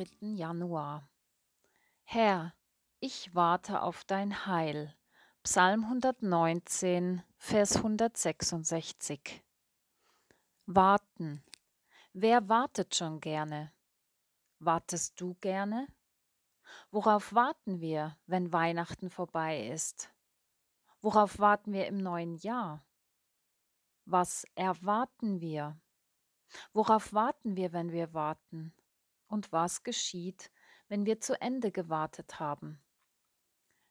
3. Januar. Herr, ich warte auf dein Heil. Psalm 119, Vers 166. Warten. Wer wartet schon gerne? Wartest du gerne? Worauf warten wir, wenn Weihnachten vorbei ist? Worauf warten wir im neuen Jahr? Was erwarten wir? Worauf warten wir, wenn wir warten? Und was geschieht, wenn wir zu Ende gewartet haben?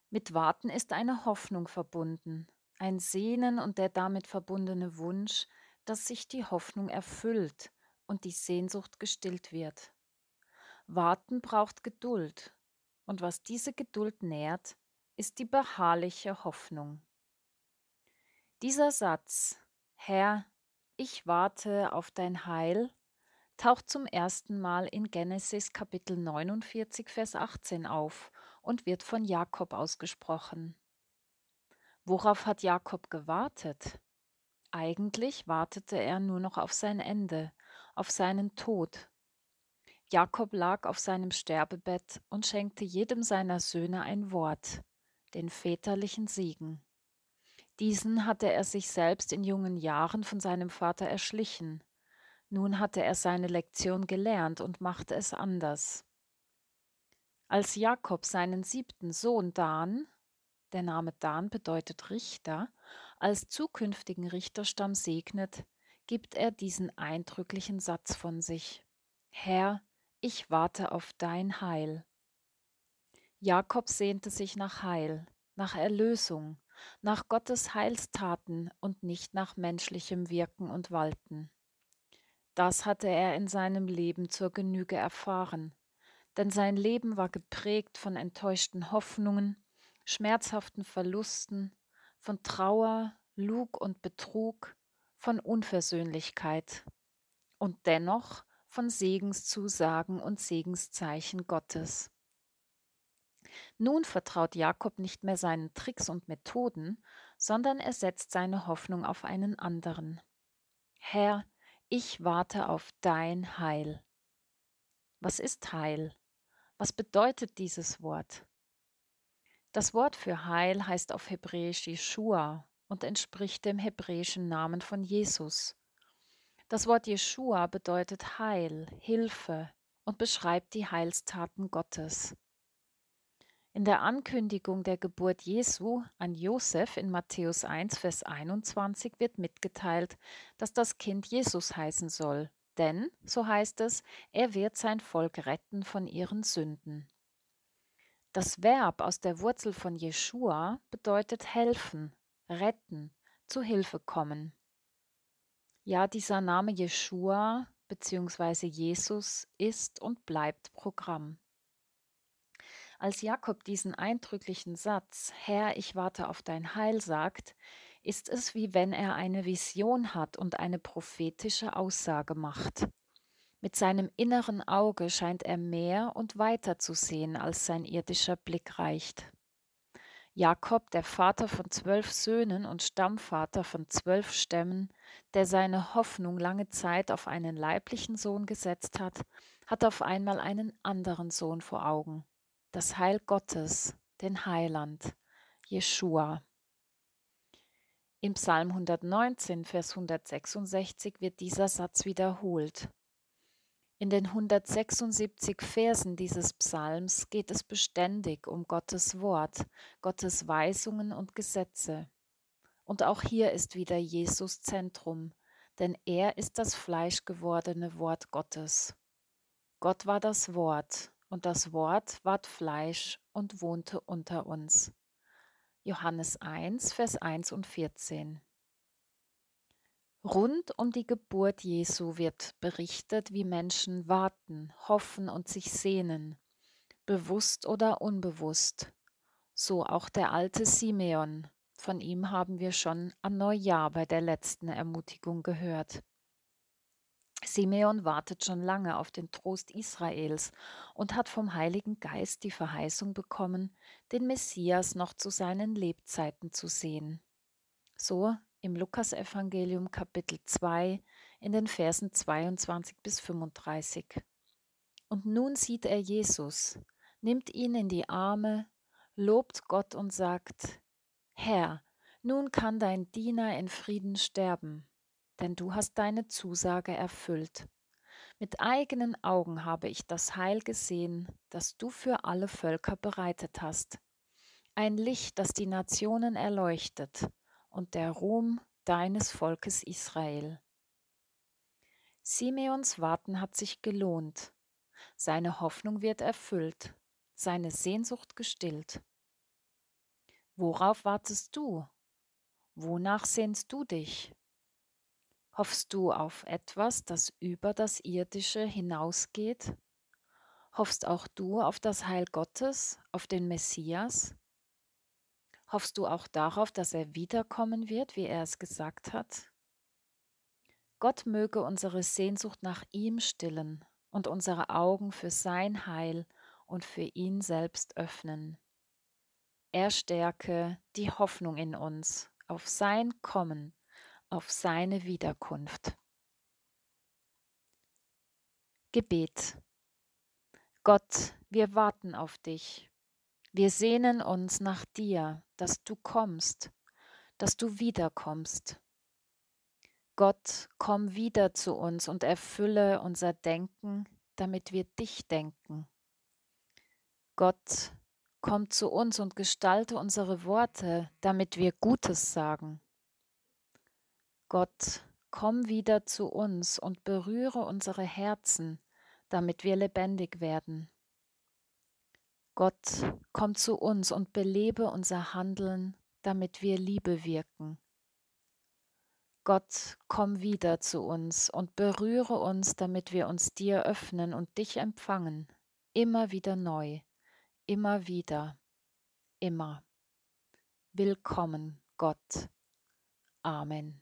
Mit Warten ist eine Hoffnung verbunden, ein Sehnen und der damit verbundene Wunsch, dass sich die Hoffnung erfüllt und die Sehnsucht gestillt wird. Warten braucht Geduld, und was diese Geduld nährt, ist die beharrliche Hoffnung. Dieser Satz, Herr, ich warte auf dein Heil, taucht zum ersten Mal in Genesis Kapitel 49, Vers 18 auf und wird von Jakob ausgesprochen. Worauf hat Jakob gewartet? Eigentlich wartete er nur noch auf sein Ende, auf seinen Tod. Jakob lag auf seinem Sterbebett und schenkte jedem seiner Söhne ein Wort, den väterlichen Segen. Diesen hatte er sich selbst in jungen Jahren von seinem Vater erschlichen. Nun hatte er seine Lektion gelernt und machte es anders. Als Jakob seinen siebten Sohn Dan, der Name Dan bedeutet Richter, als zukünftigen Richterstamm segnet, gibt er diesen eindrücklichen Satz von sich. Herr, ich warte auf dein Heil. Jakob sehnte sich nach Heil, nach Erlösung, nach Gottes Heilstaten und nicht nach menschlichem Wirken und Walten. Das hatte er in seinem Leben zur Genüge erfahren, denn sein Leben war geprägt von enttäuschten Hoffnungen, schmerzhaften Verlusten, von Trauer, Lug und Betrug, von Unversöhnlichkeit und dennoch von Segenszusagen und Segenszeichen Gottes. Nun vertraut Jakob nicht mehr seinen Tricks und Methoden, sondern er setzt seine Hoffnung auf einen anderen. Herr, ich warte auf dein Heil. Was ist Heil? Was bedeutet dieses Wort? Das Wort für Heil heißt auf Hebräisch Jeshua und entspricht dem hebräischen Namen von Jesus. Das Wort Jeshua bedeutet Heil, Hilfe und beschreibt die Heilstaten Gottes. In der Ankündigung der Geburt Jesu an Josef in Matthäus 1, Vers 21 wird mitgeteilt, dass das Kind Jesus heißen soll, denn, so heißt es, er wird sein Volk retten von ihren Sünden. Das Verb aus der Wurzel von Jeschua bedeutet helfen, retten, zu Hilfe kommen. Ja, dieser Name Jeschua bzw. Jesus ist und bleibt Programm. Als Jakob diesen eindrücklichen Satz, Herr, ich warte auf dein Heil, sagt, ist es wie wenn er eine Vision hat und eine prophetische Aussage macht. Mit seinem inneren Auge scheint er mehr und weiter zu sehen, als sein irdischer Blick reicht. Jakob, der Vater von zwölf Söhnen und Stammvater von zwölf Stämmen, der seine Hoffnung lange Zeit auf einen leiblichen Sohn gesetzt hat, hat auf einmal einen anderen Sohn vor Augen, das Heil Gottes, den Heiland, Jeschua. Im Psalm 119, Vers 166 wird dieser Satz wiederholt. In den 176 Versen dieses Psalms geht es beständig um Gottes Wort, Gottes Weisungen und Gesetze. Und auch hier ist wieder Jesus Zentrum, denn er ist das fleischgewordene Wort Gottes. Gott war das Wort, und das Wort ward Fleisch und wohnte unter uns. Johannes 1, Vers 1 und 14. Rund um die Geburt Jesu wird berichtet, wie Menschen warten, hoffen und sich sehnen, bewusst oder unbewusst. So auch der alte Simeon. Von ihm haben wir schon an Neujahr bei der letzten Ermutigung gehört. Simeon wartet schon lange auf den Trost Israels und hat vom Heiligen Geist die Verheißung bekommen, den Messias noch zu seinen Lebzeiten zu sehen. So im Lukasevangelium Kapitel 2 in den Versen 22 bis 35. Und nun sieht er Jesus, nimmt ihn in die Arme, lobt Gott und sagt, Herr, nun kann dein Diener in Frieden sterben, denn du hast deine Zusage erfüllt. Mit eigenen Augen habe ich das Heil gesehen, das du für alle Völker bereitet hast. Ein Licht, das die Nationen erleuchtet und der Ruhm deines Volkes Israel. Simeons Warten hat sich gelohnt. Seine Hoffnung wird erfüllt, seine Sehnsucht gestillt. Worauf wartest du? Wonach sehnst du dich? Hoffst du auf etwas, das über das Irdische hinausgeht? Hoffst auch du auf das Heil Gottes, auf den Messias? Hoffst du auch darauf, dass er wiederkommen wird, wie er es gesagt hat? Gott möge unsere Sehnsucht nach ihm stillen und unsere Augen für sein Heil und für ihn selbst öffnen. Er stärke die Hoffnung in uns auf sein Kommen, auf seine Wiederkunft. Gebet. Gott, wir warten auf dich. Wir sehnen uns nach dir, dass du kommst, dass du wiederkommst. Gott, komm wieder zu uns und erfülle unser Denken, damit wir dich denken. Gott, komm zu uns und gestalte unsere Worte, damit wir Gutes sagen. Gott, komm wieder zu uns und berühre unsere Herzen, damit wir lebendig werden. Gott, komm zu uns und belebe unser Handeln, damit wir Liebe wirken. Gott, komm wieder zu uns und berühre uns, damit wir uns dir öffnen und dich empfangen, immer wieder neu, immer wieder, immer. Willkommen, Gott. Amen.